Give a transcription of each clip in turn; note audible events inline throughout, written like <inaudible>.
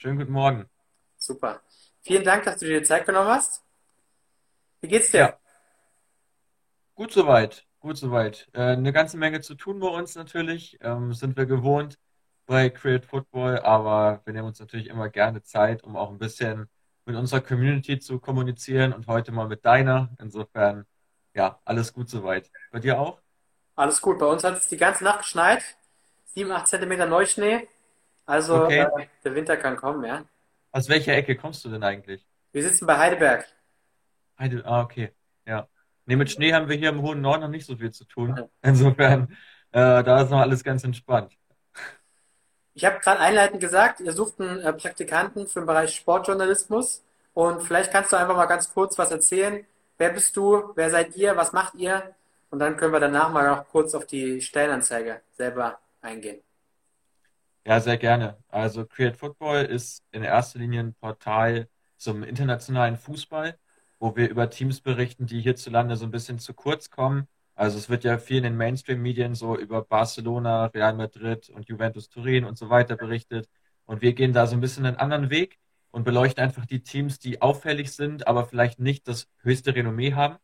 Schönen guten Morgen. Super. Vielen Dank, dass du dir die Zeit genommen hast. Wie geht's dir? Ja, gut soweit. Gut soweit. Äh, eine ganze Menge zu tun bei uns natürlich. Ähm, sind wir gewohnt bei Create Football, aber wir nehmen uns natürlich immer gerne Zeit, um auch ein bisschen mit unserer Community zu kommunizieren und heute mal mit deiner. Insofern, ja, alles gut soweit. Bei dir auch? Alles gut. Bei uns hat es die ganze Nacht geschneit. 7, 8 Zentimeter Neuschnee. Also Okay. äh, der Winter kann kommen, ja. Aus welcher Ecke kommst du denn eigentlich? Wir sitzen bei Heidelberg. Heide, ah, okay. Ja. Nee, mit Schnee haben wir hier im hohen Norden noch nicht so viel zu tun. Insofern, äh, da ist noch alles ganz entspannt. Ich habe gerade einleitend gesagt, ihr sucht einen äh, Praktikanten für den Bereich Sportjournalismus. Und vielleicht kannst du einfach mal ganz kurz was erzählen. Wer bist du? Wer seid ihr? Was macht ihr? Und dann können wir danach mal noch kurz auf die Stellenanzeige selber eingehen. Ja, sehr gerne. Also Create Football ist in erster Linie ein Portal zum internationalen Fußball, wo wir über Teams berichten, die hierzulande so ein bisschen zu kurz kommen. Also es wird ja viel in den Mainstream-Medien so über Barcelona, Real Madrid und Juventus Turin und so weiter berichtet. Und wir gehen da so ein bisschen einen anderen Weg und beleuchten einfach die Teams, die auffällig sind, aber vielleicht nicht das höchste Renommee haben.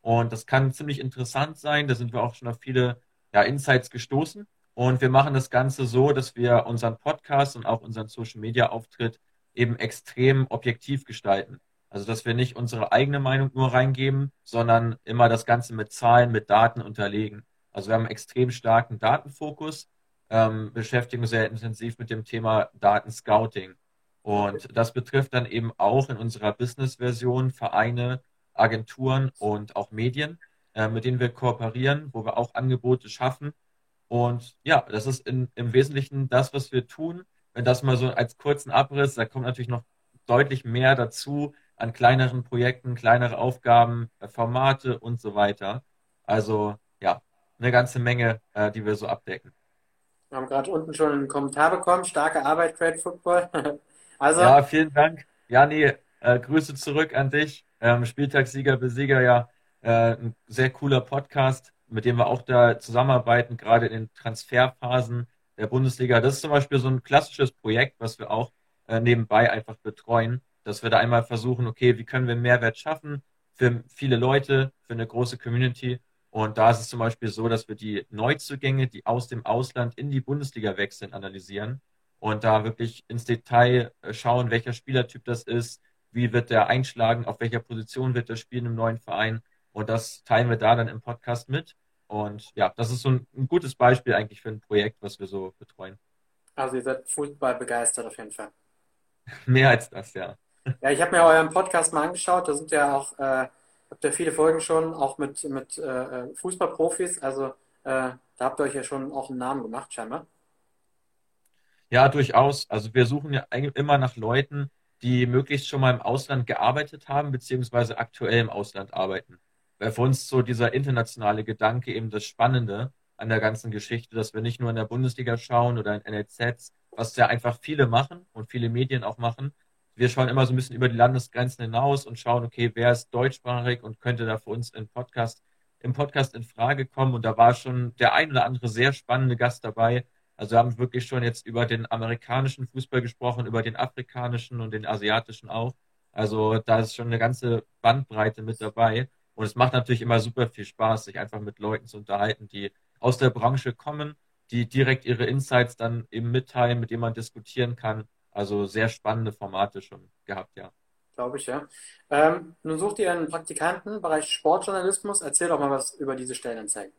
Und das kann ziemlich interessant sein. Da sind wir auch schon auf viele ja, Insights gestoßen. Und wir machen das Ganze so, dass wir unseren Podcast und auch unseren Social Media Auftritt eben extrem objektiv gestalten. Also, dass wir nicht unsere eigene Meinung nur reingeben, sondern immer das Ganze mit Zahlen, mit Daten unterlegen. Also, wir haben einen extrem starken Datenfokus, ähm, beschäftigen uns sehr intensiv mit dem Thema Datenscouting. Und das betrifft dann eben auch in unserer Business-Version Vereine, Agenturen und auch Medien, äh, mit denen wir kooperieren, wo wir auch Angebote schaffen und ja, das ist in, im Wesentlichen das, was wir tun. Wenn das mal so als kurzen Abriss, da kommt natürlich noch deutlich mehr dazu an kleineren Projekten, kleinere Aufgaben, äh, Formate und so weiter. Also ja, eine ganze Menge, äh, die wir so abdecken. Wir haben gerade unten schon einen Kommentar bekommen. Starke Arbeit, Great Football. <laughs> Also, Ja, vielen Dank. Ja, nee, äh, Grüße zurück an dich. Ähm, Spieltagssieger, Besieger, ja, äh, ein sehr cooler Podcast, mit dem wir auch da zusammenarbeiten, gerade in den Transferphasen der Bundesliga. Das ist zum Beispiel so ein klassisches Projekt, was wir auch äh, nebenbei einfach betreuen, dass wir da einmal versuchen, okay, wie können wir Mehrwert schaffen für viele Leute, für eine große Community. Und da ist es zum Beispiel so, dass wir die Neuzugänge, die aus dem Ausland in die Bundesliga wechseln, analysieren und da wirklich ins Detail äh, schauen, welcher Spielertyp das ist, wie wird der einschlagen, auf welcher Position wird er spielen im neuen Verein. Und das teilen wir da dann im Podcast mit. Und ja, das ist so ein, ein gutes Beispiel eigentlich für ein Projekt, was wir so betreuen. also ihr seid Fußball begeistert auf jeden Fall. <laughs> Mehr als das, ja. Ja, ich habe mir euren Podcast mal angeschaut. Da sind ja auch, äh, habt ihr viele Folgen schon, auch mit, mit äh, äh, Fußballprofis. Also äh, da habt ihr euch ja schon auch einen Namen gemacht, scheinbar. Ja, durchaus. Also wir suchen ja eigentlich immer nach Leuten, die möglichst schon mal im Ausland gearbeitet haben, beziehungsweise aktuell im Ausland arbeiten. Weil für uns so dieser internationale Gedanke eben das Spannende an der ganzen Geschichte, dass wir nicht nur in der Bundesliga schauen oder in NLZs, was ja einfach viele machen und viele Medien auch machen. Wir schauen immer so ein bisschen über die Landesgrenzen hinaus und schauen, okay, wer ist deutschsprachig und könnte da für uns im Podcast, im Podcast in Frage kommen. Und da war schon der ein oder andere sehr spannende Gast dabei. Also wir haben wirklich schon jetzt über den amerikanischen Fußball gesprochen, über den afrikanischen und den asiatischen auch. Also da ist schon eine ganze Bandbreite mit dabei. Und es macht natürlich immer super viel Spaß, sich einfach mit Leuten zu unterhalten, die aus der Branche kommen, die direkt ihre Insights dann eben mitteilen, mit denen man diskutieren kann. Also sehr spannende Formate schon gehabt, ja. Glaube ich, ja. Ähm, nun sucht ihr einen Praktikanten im Bereich Sportjournalismus. Erzähl doch mal was über diese Stellenanzeige.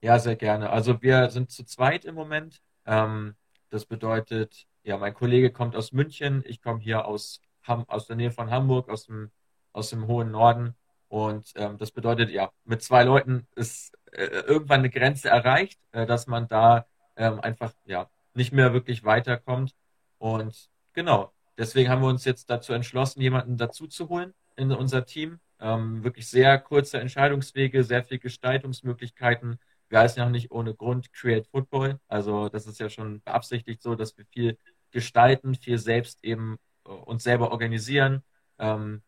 Ja, sehr gerne. Also wir sind zu zweit im Moment. Ähm, das bedeutet, ja, mein Kollege kommt aus München, ich komme hier aus, Ham aus der Nähe von Hamburg, aus dem, aus dem hohen Norden. Und ähm, das bedeutet, ja, mit zwei Leuten ist äh, irgendwann eine Grenze erreicht, äh, dass man da ähm, einfach ja nicht mehr wirklich weiterkommt. Und genau, deswegen haben wir uns jetzt dazu entschlossen, jemanden dazu zu holen in unser Team. Ähm, wirklich sehr kurze Entscheidungswege, sehr viel Gestaltungsmöglichkeiten. Wir heißen ja auch nicht ohne Grund Create Football. Also das ist ja schon beabsichtigt so, dass wir viel gestalten, viel selbst eben äh, uns selber organisieren. Ähm,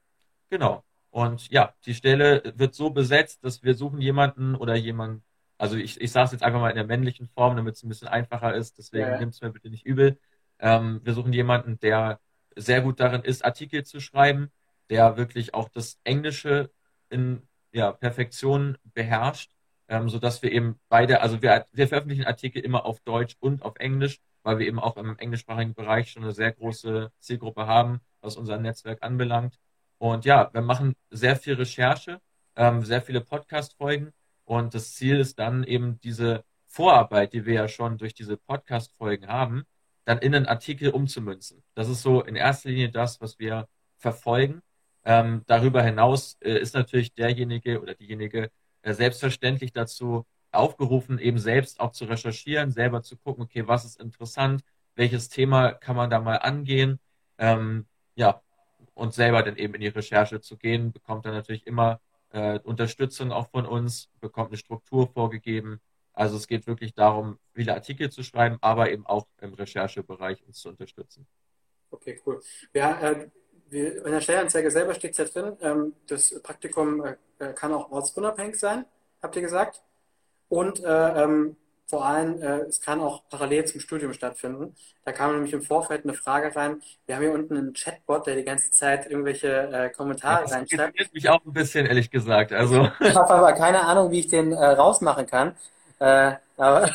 genau. Und ja, die Stelle wird so besetzt, dass wir suchen jemanden oder jemanden, also ich, ich sage es jetzt einfach mal in der männlichen Form, damit es ein bisschen einfacher ist, deswegen Ja, nimmt es mir bitte nicht übel. Ähm, wir suchen jemanden, der sehr gut darin ist, Artikel zu schreiben, der wirklich auch das Englische in ja, Perfektion beherrscht, ähm, sodass wir eben beide, also wir, wir veröffentlichen Artikel immer auf Deutsch und auf Englisch, weil wir eben auch im englischsprachigen Bereich schon eine sehr große Zielgruppe haben, was unser Netzwerk anbelangt. Und ja, wir machen sehr viel Recherche, ähm, sehr viele Podcast-Folgen und das Ziel ist dann eben diese Vorarbeit, die wir ja schon durch diese Podcast-Folgen haben, dann in einen Artikel umzumünzen. Das ist so in erster Linie das, was wir verfolgen. Ähm, darüber hinaus äh, ist natürlich derjenige oder diejenige äh, selbstverständlich dazu aufgerufen, eben selbst auch zu recherchieren, selber zu gucken, okay, was ist interessant, welches Thema kann man da mal angehen, ähm, ja, und selber dann eben in die Recherche zu gehen, bekommt dann natürlich immer äh, Unterstützung auch von uns, bekommt eine Struktur vorgegeben. Also es geht wirklich darum, viele Artikel zu schreiben, aber eben auch im Recherchebereich uns zu unterstützen. Okay, cool. Ja, äh, in der Stellenanzeige selber steht es ja drin, ähm, das Praktikum äh, äh, kann auch ortsunabhängig sein, habt ihr gesagt. Und äh, ähm, vor allem, äh, es kann auch parallel zum Studium stattfinden. Da kam nämlich im Vorfeld eine Frage rein. Wir haben hier unten einen Chatbot, der die ganze Zeit irgendwelche äh, Kommentare das reinschreibt. Das mich auch ein bisschen, ehrlich gesagt. Also. <laughs> Ich habe aber keine Ahnung, wie ich den äh, rausmachen kann. Äh, aber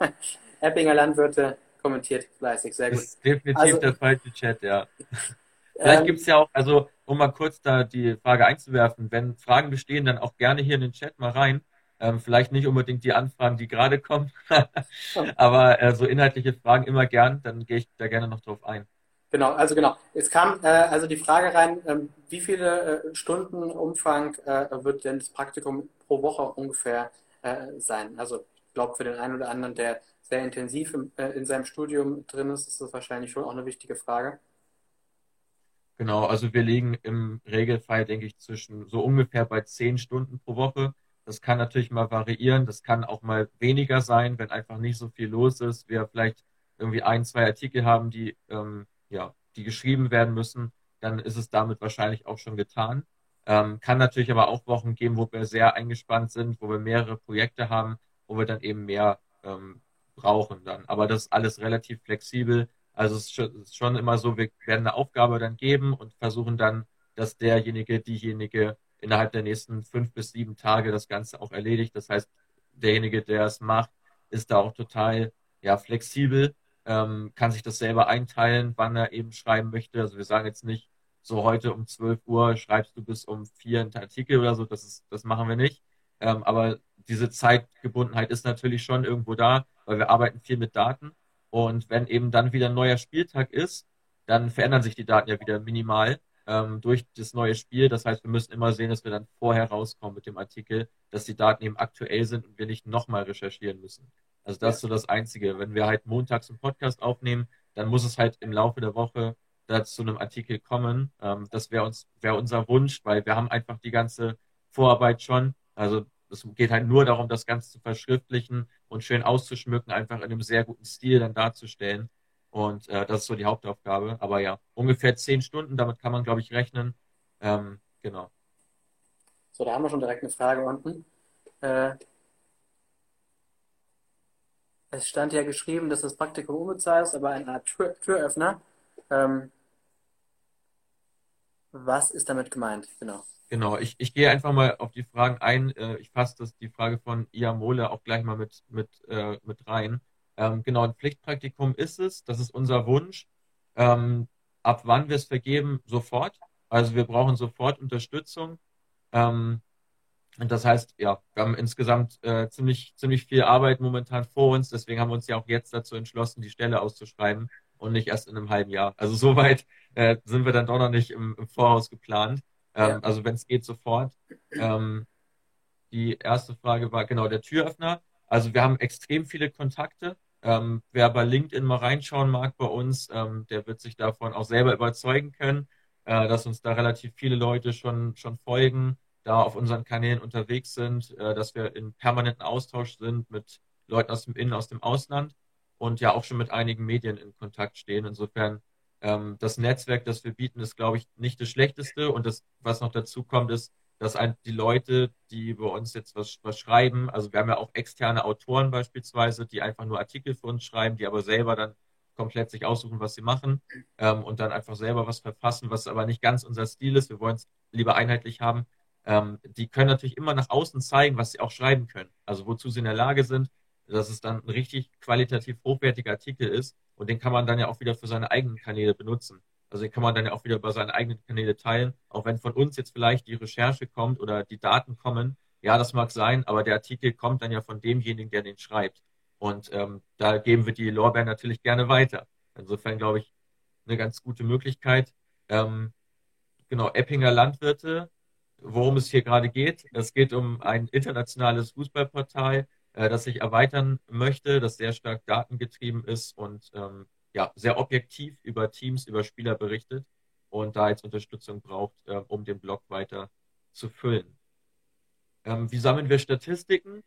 <laughs> Eppinger Landwirte kommentiert fleißig, sehr gut. Das ist definitiv also, der falsche Chat, ja. <laughs> Vielleicht ähm, gibt es ja auch, also um mal kurz da die Frage einzuwerfen, wenn Fragen bestehen, dann auch gerne hier in den Chat mal rein. Ähm, vielleicht nicht unbedingt die Anfragen, die gerade kommen, <laughs> aber äh, so inhaltliche Fragen immer gern, dann gehe ich da gerne noch drauf ein. Genau, also genau. Es kam äh, also die Frage rein, ähm, wie viele äh, Stunden Umfang äh, wird denn das Praktikum pro Woche ungefähr äh, sein? Also ich glaube, für den einen oder anderen, der sehr intensiv im, äh, in seinem Studium drin ist, ist das wahrscheinlich schon auch eine wichtige Frage. Genau, also wir liegen im Regelfall, denke ich, zwischen so ungefähr bei zehn Stunden pro Woche. Das kann natürlich mal variieren, das kann auch mal weniger sein, wenn einfach nicht so viel los ist. Wir vielleicht irgendwie ein, zwei Artikel haben, die, ähm, ja, die geschrieben werden müssen, dann ist es damit wahrscheinlich auch schon getan. Ähm, kann natürlich aber auch Wochen geben, wo wir sehr eingespannt sind, wo wir mehrere Projekte haben, wo wir dann eben mehr ähm, brauchen dann. Aber das ist alles relativ flexibel. Also es ist schon immer so, wir werden eine Aufgabe dann geben und versuchen dann, dass derjenige, diejenige innerhalb der nächsten fünf bis sieben Tage das Ganze auch erledigt. Das heißt, derjenige, der es macht, ist da auch total ja, flexibel, ähm, kann sich das selber einteilen, wann er eben schreiben möchte. Also wir sagen jetzt nicht, so heute um 12 Uhr schreibst du bis um vier einen Artikel oder so, das, ist, das machen wir nicht. Ähm, aber diese Zeitgebundenheit ist natürlich schon irgendwo da, weil wir arbeiten viel mit Daten und wenn eben dann wieder ein neuer Spieltag ist, dann verändern sich die Daten ja wieder minimal ähm, durch das neue Spiel. Das heißt, wir müssen immer sehen, dass wir dann vorher rauskommen mit dem Artikel, dass die Daten eben aktuell sind und wir nicht nochmal recherchieren müssen. Also das ist so das Einzige. Wenn wir halt montags einen Podcast aufnehmen, dann muss es halt im Laufe der Woche da zu einem Artikel kommen. Ähm, das wäre uns wäre unser Wunsch, weil wir haben einfach die ganze Vorarbeit schon. Also es geht halt nur darum, das Ganze zu verschriftlichen und schön auszuschmücken, einfach in einem sehr guten Stil dann darzustellen. Und äh, das ist so die Hauptaufgabe. Aber ja, ungefähr zehn Stunden, damit kann man, glaube ich, rechnen. Ähm, genau. So, da haben wir schon direkt eine Frage unten. Äh, es stand ja geschrieben, dass das Praktikum unbezahlt ist, aber eine Art Tür Türöffner. Ähm, was ist damit gemeint? Genau. Genau, ich, ich gehe einfach mal auf die Fragen ein. Äh, ich fasse das, die Frage von Ia Mole auch gleich mal mit, mit, äh, mit rein. Ähm, genau, ein Pflichtpraktikum ist es, das ist unser Wunsch. Ähm, ab wann wir es vergeben? Sofort. Also wir brauchen sofort Unterstützung. Ähm, und das heißt, ja, wir haben insgesamt äh, ziemlich, ziemlich viel Arbeit momentan vor uns. Deswegen haben wir uns ja auch jetzt dazu entschlossen, die Stelle auszuschreiben und nicht erst in einem halben Jahr. Also soweit äh, sind wir dann doch noch nicht im, im Voraus geplant. Ähm, ja. Also wenn es geht, sofort. Ähm, die erste Frage war genau der Türöffner. Also wir haben extrem viele Kontakte. Ähm, wer bei LinkedIn mal reinschauen mag bei uns, ähm, der wird sich davon auch selber überzeugen können, äh, dass uns da relativ viele Leute schon, schon folgen, da auf unseren Kanälen unterwegs sind, äh, dass wir in permanenten Austausch sind mit Leuten aus dem Innen, aus dem Ausland und ja auch schon mit einigen Medien in Kontakt stehen. Insofern ähm, das Netzwerk, das wir bieten, ist, glaube ich, nicht das Schlechteste. Und das, was noch dazu kommt, ist, dass ein, die Leute, die bei uns jetzt was, was schreiben, also wir haben ja auch externe Autoren beispielsweise, die einfach nur Artikel für uns schreiben, die aber selber dann komplett sich aussuchen, was sie machen ähm, und dann einfach selber was verfassen, was aber nicht ganz unser Stil ist. Wir wollen es lieber einheitlich haben. Ähm, die können natürlich immer nach außen zeigen, was sie auch schreiben können. Also wozu sie in der Lage sind, dass es dann ein richtig qualitativ hochwertiger Artikel ist und den kann man dann ja auch wieder für seine eigenen Kanäle benutzen. Also den kann man dann ja auch wieder bei seinen eigenen Kanäle teilen, auch wenn von uns jetzt vielleicht die Recherche kommt oder die Daten kommen. Ja, das mag sein, aber der Artikel kommt dann ja von demjenigen, der den schreibt. Und ähm, da geben wir die Lorbeeren natürlich gerne weiter. Insofern glaube ich, eine ganz gute Möglichkeit. Ähm, genau, Eppinger Landwirte, worum es hier gerade geht. Es geht um ein internationales Fußballportal, äh, das sich erweitern möchte, das sehr stark datengetrieben ist und ähm, ja, sehr objektiv über Teams, über Spieler berichtet und da jetzt Unterstützung braucht, äh, um den Blog weiter zu füllen. Ähm, wie sammeln wir Statistiken?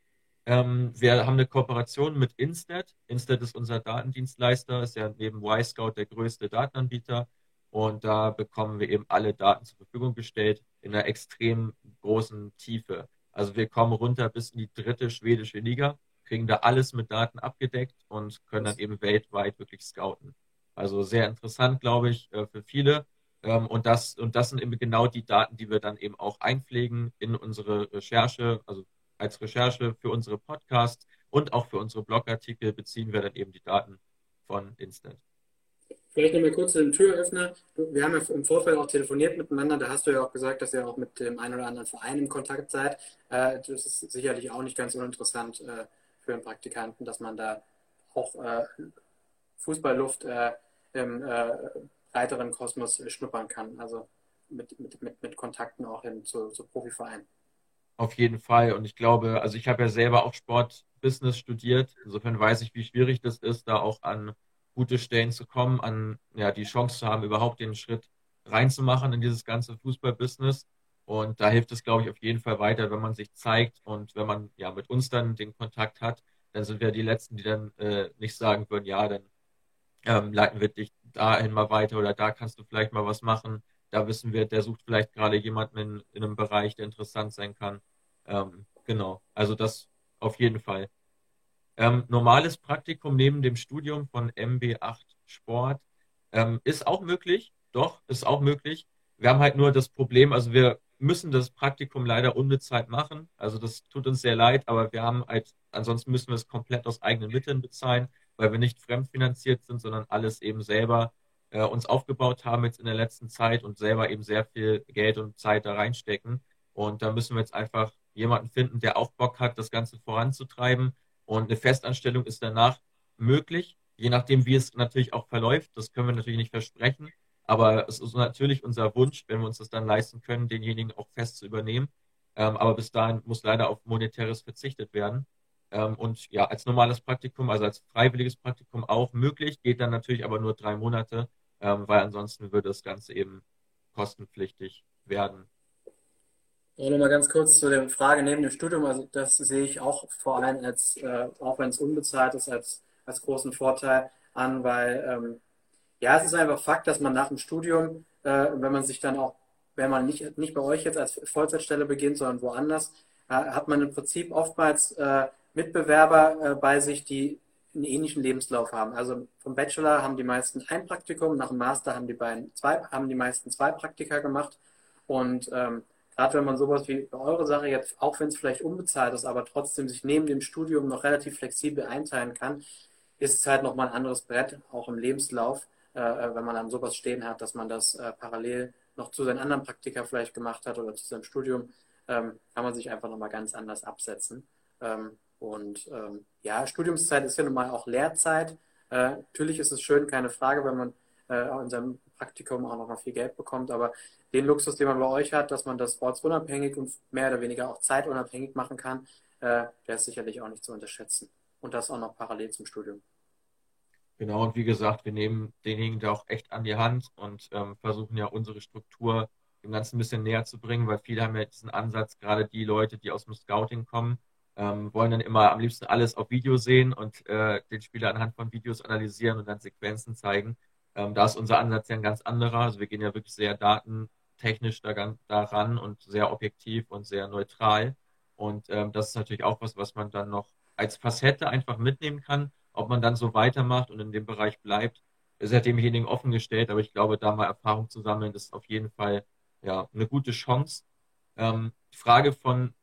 Ähm, wir haben eine Kooperation mit Instat. Instat ist unser Datendienstleister, ist ja neben Y-Scout der größte Datenanbieter. Und da bekommen wir eben alle Daten zur Verfügung gestellt in einer extrem großen Tiefe. Also wir kommen runter bis in die dritte schwedische Liga, kriegen da alles mit Daten abgedeckt und können dann eben weltweit wirklich scouten. Also sehr interessant, glaube ich, äh, für viele. Ähm, und das, und das sind eben genau die Daten, die wir dann eben auch einpflegen in unsere Recherche, also als Recherche für unsere Podcasts und auch für unsere Blogartikel beziehen wir dann eben die Daten von Instant. Vielleicht nochmal kurz den Türöffner. Wir haben ja im Vorfeld auch telefoniert miteinander. Da hast du ja auch gesagt, dass ihr auch mit dem einen oder anderen Verein in Kontakt seid. Äh, das ist sicherlich auch nicht ganz uninteressant äh, für einen Praktikanten, dass man da auch äh, Fußballluft im breiteren Kosmos schnuppern kann. Also mit, mit, mit, mit Kontakten auch hin zu, zu Profivereinen. Auf jeden Fall. Und ich glaube, also ich habe ja selber auch Sportbusiness studiert. Insofern weiß ich, wie schwierig das ist, da auch an gute Stellen zu kommen, an ja, die Chance zu haben, überhaupt den Schritt reinzumachen in dieses ganze Fußballbusiness. Und da hilft es, glaube ich, auf jeden Fall weiter, wenn man sich zeigt und wenn man ja mit uns dann den Kontakt hat, dann sind wir die Letzten, die dann äh, nicht sagen würden, ja, dann ähm, leiten wir dich dahin mal weiter oder da kannst du vielleicht mal was machen. Da wissen wir, der sucht vielleicht gerade jemanden in, in einem Bereich, der interessant sein kann. Ähm, genau, also das auf jeden Fall. Ähm, normales Praktikum neben dem Studium von MB8 Sport ähm, ist auch möglich. Doch, ist auch möglich. Wir haben halt nur das Problem, also wir müssen das Praktikum leider unbezahlt machen. Also das tut uns sehr leid, aber wir haben halt, ansonsten müssen wir es komplett aus eigenen Mitteln bezahlen, weil wir nicht fremdfinanziert sind, sondern alles eben selber äh, uns aufgebaut haben jetzt in der letzten Zeit und selber eben sehr viel Geld und Zeit da reinstecken. Und da müssen wir jetzt einfach jemanden finden, der auch Bock hat, das Ganze voranzutreiben und eine Festanstellung ist danach möglich, je nachdem, wie es natürlich auch verläuft. Das können wir natürlich nicht versprechen. Aber es ist natürlich unser Wunsch, wenn wir uns das dann leisten können, denjenigen auch fest zu übernehmen. Ähm, aber bis dahin muss leider auf monetäres verzichtet werden. Ähm, und ja, als normales Praktikum, also als freiwilliges Praktikum auch möglich, geht dann natürlich aber nur drei Monate, ähm, weil ansonsten würde das Ganze eben kostenpflichtig werden. Und nochmal ganz kurz zu der Frage neben dem Studium. Also das sehe ich auch vor allem als, äh, auch wenn es unbezahlt ist, als, als großen Vorteil an, weil ähm, ja, es ist einfach Fakt, dass man nach dem Studium, äh, wenn man sich dann auch, wenn man nicht, nicht bei euch jetzt als Vollzeitstelle beginnt, sondern woanders, äh, hat man im Prinzip oftmals äh, Mitbewerber äh, bei sich, die einen ähnlichen Lebenslauf haben. Also vom Bachelor haben die meisten ein Praktikum, nach dem Master haben die beiden zwei, haben die meisten zwei Praktika gemacht und ähm, gerade wenn man sowas wie eure Sache jetzt, auch wenn es vielleicht unbezahlt ist, aber trotzdem sich neben dem Studium noch relativ flexibel einteilen kann, ist es halt nochmal ein anderes Brett, auch im Lebenslauf, wenn man dann sowas stehen hat, dass man das äh, parallel noch zu seinen anderen Praktika vielleicht gemacht hat oder zu seinem Studium, ähm, kann man sich einfach nochmal ganz anders absetzen. Ähm, und ähm, ja, Studiumszeit ist ja nun mal auch Lehrzeit. Äh, natürlich ist es schön, keine Frage, wenn man äh, in seinem Praktikum auch nochmal viel Geld bekommt, aber den Luxus, den man bei euch hat, dass man das ortsunabhängig und mehr oder weniger auch zeitunabhängig machen kann, äh, der ist sicherlich auch nicht zu unterschätzen. Und das auch noch parallel zum Studium. Genau, und wie gesagt, wir nehmen denjenigen da auch echt an die Hand und ähm, versuchen ja unsere Struktur dem Ganzen ein bisschen näher zu bringen, weil viele haben ja diesen Ansatz, gerade die Leute, die aus dem Scouting kommen, ähm, wollen dann immer am liebsten alles auf Video sehen und äh, den Spieler anhand von Videos analysieren und dann Sequenzen zeigen. Ähm, da ist unser Ansatz ja ein ganz anderer. Also wir gehen ja wirklich sehr datentechnisch daran, daran und sehr objektiv und sehr neutral. Und ähm, das ist natürlich auch was, was man dann noch als Facette einfach mitnehmen kann, ob man dann so weitermacht und in dem Bereich bleibt, ist ja demjenigen offen gestellt, aber ich glaube, da mal Erfahrung zu sammeln, ist auf jeden Fall ja, eine gute Chance. Ähm, die Frage von,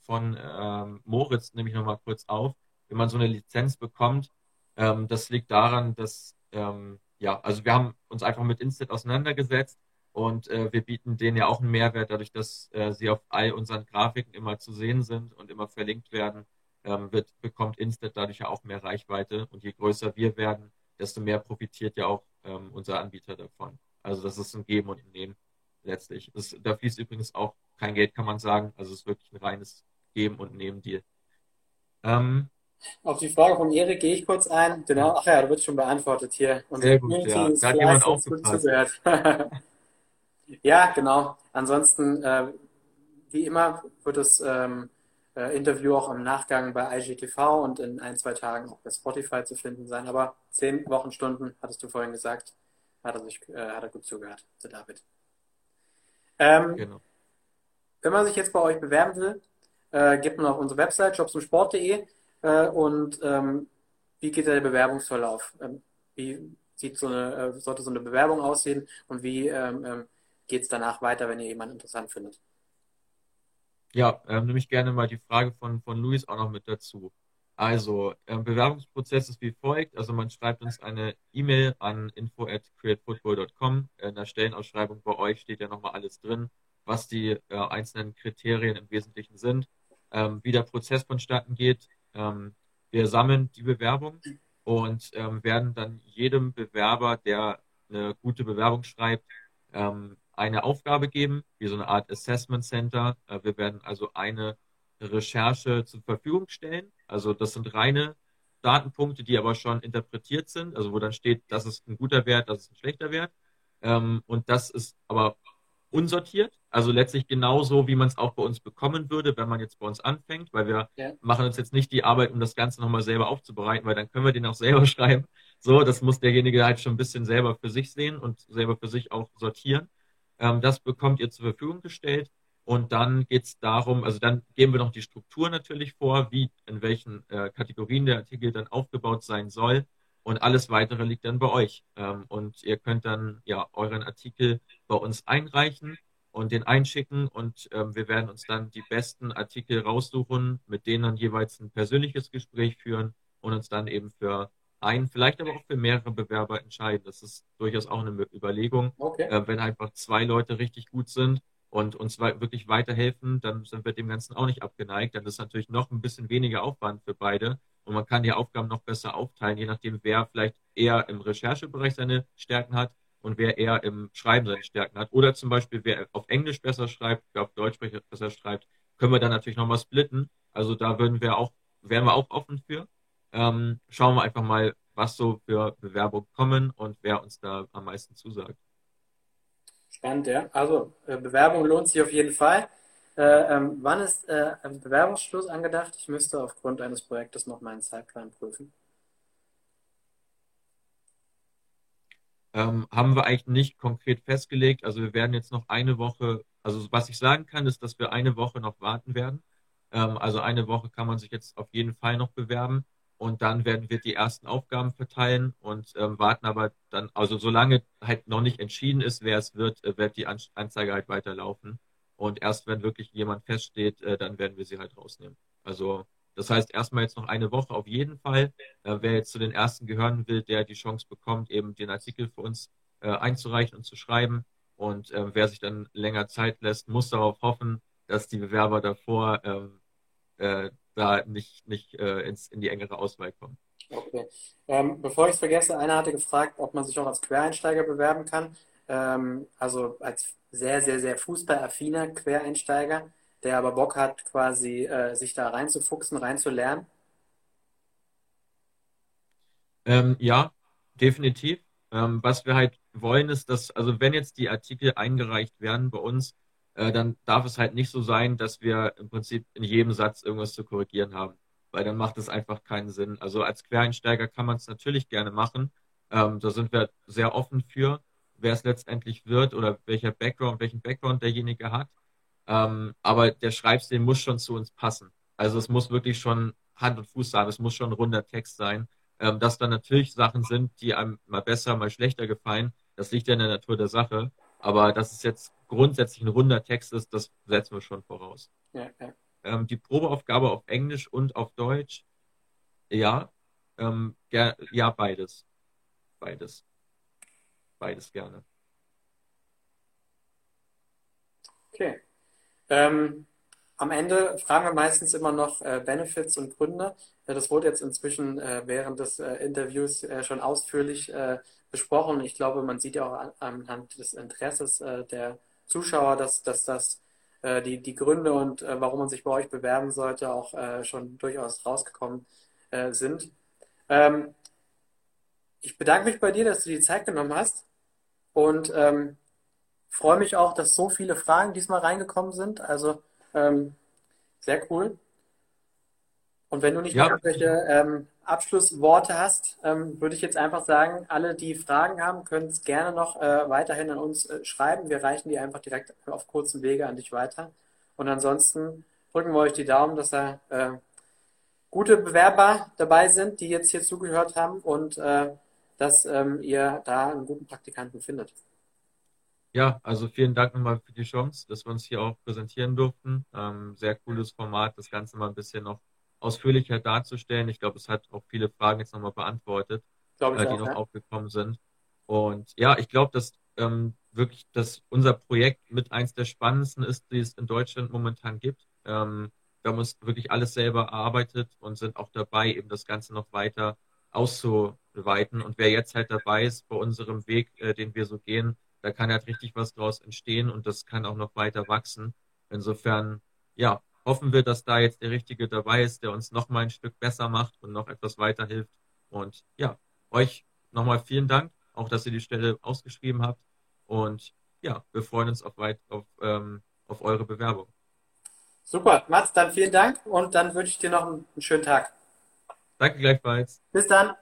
von ähm, Moritz nehme ich nochmal kurz auf. Wenn man so eine Lizenz bekommt, ähm, das liegt daran, dass, ähm, ja, also wir haben uns einfach mit Instant auseinandergesetzt und äh, wir bieten denen ja auch einen Mehrwert, dadurch, dass äh, sie auf all unseren Grafiken immer zu sehen sind und immer verlinkt werden, ähm, wird, bekommt Instant dadurch ja auch mehr Reichweite. Und je größer wir werden, desto mehr profitiert ja auch ähm, unser Anbieter davon. Also das ist ein Geben und ein Nehmen letztlich. Das, da fließt übrigens auch kein Geld, kann man sagen. Also es ist wirklich ein reines Geben und Nehmen Deal. Ähm, Auf die Frage von Erik gehe ich kurz ein. Genau, ach ja, da wird schon beantwortet hier. Und sehr gut, ja. Da hat jemand aufgepasst. <laughs> ja, genau. Ansonsten, äh, wie immer, wird das ähm, äh, Interview auch im Nachgang bei IGTV und in ein, zwei Tagen auch bei Spotify zu finden sein. Aber zehn Wochenstunden, hattest du vorhin gesagt, hat er, sich, äh, hat er gut zugehört, der David. Ähm, genau. Wenn man sich jetzt bei euch bewerben will, äh, gibt man auf unsere Website jobsumsport.de äh, und ähm, wie geht der Bewerbungsverlauf? Ähm, wie sieht so eine, äh, sollte so eine Bewerbung aussehen und wie ähm, ähm geht es danach weiter, wenn ihr jemanden interessant findet? Ja, ähm, nehme ich gerne mal die Frage von, von Luis auch noch mit dazu. Also, ähm, Bewerbungsprozess ist wie folgt. Also, man schreibt uns eine E-Mail an info at createfootball.com. In der Stellenausschreibung bei euch steht ja nochmal alles drin, was die äh, einzelnen Kriterien im Wesentlichen sind, ähm, wie der Prozess vonstatten geht. Ähm, wir sammeln die Bewerbung und ähm, werden dann jedem Bewerber, der eine gute Bewerbung schreibt, ähm, eine Aufgabe geben, wie so eine Art Assessment Center. Äh, wir werden also eine Recherche zur Verfügung stellen. Also das sind reine Datenpunkte, die aber schon interpretiert sind, also wo dann steht, das ist ein guter Wert, das ist ein schlechter Wert. Ähm, und das ist aber unsortiert, also letztlich genauso, wie man es auch bei uns bekommen würde, wenn man jetzt bei uns anfängt, weil wir ja. machen uns jetzt nicht die Arbeit, um das Ganze nochmal selber aufzubereiten, weil dann können wir den auch selber <laughs> schreiben. So, das muss derjenige halt schon ein bisschen selber für sich sehen und selber für sich auch sortieren. Ähm, das bekommt ihr zur Verfügung gestellt. Und dann geht es darum, also dann geben wir noch die Struktur natürlich vor, wie in welchen äh, Kategorien der Artikel dann aufgebaut sein soll. Und alles weitere liegt dann bei euch. Ähm, und ihr könnt dann ja euren Artikel bei uns einreichen und den einschicken. Und ähm, wir werden uns dann die besten Artikel raussuchen, mit denen dann jeweils ein persönliches Gespräch führen und uns dann eben für ein, vielleicht aber auch für mehrere Bewerber entscheiden. Das ist durchaus auch eine Überlegung. Okay. Äh, wenn einfach zwei Leute richtig gut sind und uns wirklich weiterhelfen, dann sind wir dem Ganzen auch nicht abgeneigt. Dann ist natürlich noch ein bisschen weniger Aufwand für beide und man kann die Aufgaben noch besser aufteilen, je nachdem, wer vielleicht eher im Recherchebereich seine Stärken hat und wer eher im Schreiben seine Stärken hat. Oder zum Beispiel, wer auf Englisch besser schreibt, wer auf Deutsch besser schreibt, können wir dann natürlich nochmal splitten. Also da würden wir auch, wären wir auch offen für. Ähm, schauen wir einfach mal, was so für Bewerbungen kommen und wer uns da am meisten zusagt. Spannend, ja. Also äh, Bewerbung lohnt sich auf jeden Fall. Äh, ähm, wann ist äh, Bewerbungsschluss angedacht? Ich müsste aufgrund eines Projektes noch meinen Zeitplan prüfen. Ähm, haben wir eigentlich nicht konkret festgelegt. Also wir werden jetzt noch eine Woche, also was ich sagen kann, ist, dass wir eine Woche noch warten werden. Ähm, also eine Woche kann man sich jetzt auf jeden Fall noch bewerben. Und dann werden wir die ersten Aufgaben verteilen und ähm, warten aber dann, also solange halt noch nicht entschieden ist, wer es wird, äh, wird die Anzeige halt weiterlaufen. Und erst wenn wirklich jemand feststeht, äh, dann werden wir sie halt rausnehmen. Also das heißt erstmal jetzt noch eine Woche auf jeden Fall. Äh, wer jetzt zu den ersten gehören will, der die Chance bekommt, eben den Artikel für uns äh, einzureichen und zu schreiben. Und äh, wer sich dann länger Zeit lässt, muss darauf hoffen, dass die Bewerber davor ähm, äh, da nicht, nicht äh, ins, in die engere Auswahl kommen. Okay. Ähm, bevor ich es vergesse, einer hatte gefragt, ob man sich auch als Quereinsteiger bewerben kann. Ähm, also als sehr, sehr, sehr fußballaffiner Quereinsteiger, der aber Bock hat, quasi äh, sich da reinzufuchsen, reinzulernen. Ähm, ja, definitiv. Ähm, was wir halt wollen, ist, dass, also wenn jetzt die Artikel eingereicht werden bei uns, äh, dann darf es halt nicht so sein, dass wir im Prinzip in jedem Satz irgendwas zu korrigieren haben, weil dann macht es einfach keinen Sinn. Also als Quereinsteiger kann man es natürlich gerne machen. Ähm, da sind wir sehr offen für, wer es letztendlich wird oder welcher Background, welchen Background derjenige hat. Ähm, aber der Schreibstil muss schon zu uns passen. Also es muss wirklich schon Hand und Fuß haben, es muss schon ein runder Text sein. Ähm, dass da natürlich Sachen sind, die einem mal besser, mal schlechter gefallen, das liegt ja in der Natur der Sache. Aber dass es jetzt grundsätzlich ein runder Text ist, das setzen wir schon voraus. Ja, ja. Ähm, die Probeaufgabe auf Englisch und auf Deutsch, ja, ähm, ja, beides. Beides. Beides gerne. Okay. Ähm, am Ende fragen wir meistens immer noch äh, Benefits und Gründe. Das wurde jetzt inzwischen äh, während des äh, Interviews äh, schon ausführlich äh, besprochen. Ich glaube, man sieht ja auch anhand des Interesses äh, der Zuschauer, dass, dass das die, die Gründe und warum man sich bei euch bewerben sollte, auch schon durchaus rausgekommen sind. Ähm, ich bedanke mich bei dir, dass du die Zeit genommen hast und ähm, freue mich auch, dass so viele Fragen diesmal reingekommen sind. Also ähm, sehr cool. Und wenn du nicht ja. irgendwelche ähm, Abschlussworte hast, ähm, würde ich jetzt einfach sagen, alle, die Fragen haben, können es gerne noch äh, weiterhin an uns äh, schreiben. Wir reichen die einfach direkt auf kurzen Wege an dich weiter. Und ansonsten drücken wir euch die Daumen, dass da äh, gute Bewerber dabei sind, die jetzt hier zugehört haben und äh, dass ähm, ihr da einen guten Praktikanten findet. Ja, also vielen Dank nochmal für die Chance, dass wir uns hier auch präsentieren durften. Ähm, sehr cooles Format, das Ganze mal ein bisschen noch ausführlicher darzustellen. Ich glaube, es hat auch viele Fragen jetzt nochmal beantwortet, äh, die auch, noch ja. aufgekommen sind. Und ja, ich glaube, dass ähm, wirklich, dass unser Projekt mit eins der spannendsten ist, die es in Deutschland momentan gibt. Ähm, wir haben uns wirklich alles selber erarbeitet und sind auch dabei, eben das Ganze noch weiter auszuweiten. Und wer jetzt halt dabei ist bei unserem Weg, äh, den wir so gehen, da kann halt richtig was draus entstehen und das kann auch noch weiter wachsen. Insofern, ja, hoffen wir, dass da jetzt der Richtige dabei ist, der uns noch mal ein Stück besser macht und noch etwas weiterhilft. Und ja, euch nochmal vielen Dank, auch dass ihr die Stelle ausgeschrieben habt. Und ja, wir freuen uns auf, weit, auf, ähm, auf eure Bewerbung. Super, Mats, dann vielen Dank und dann wünsche ich dir noch einen schönen Tag. Danke gleichfalls. Bis dann.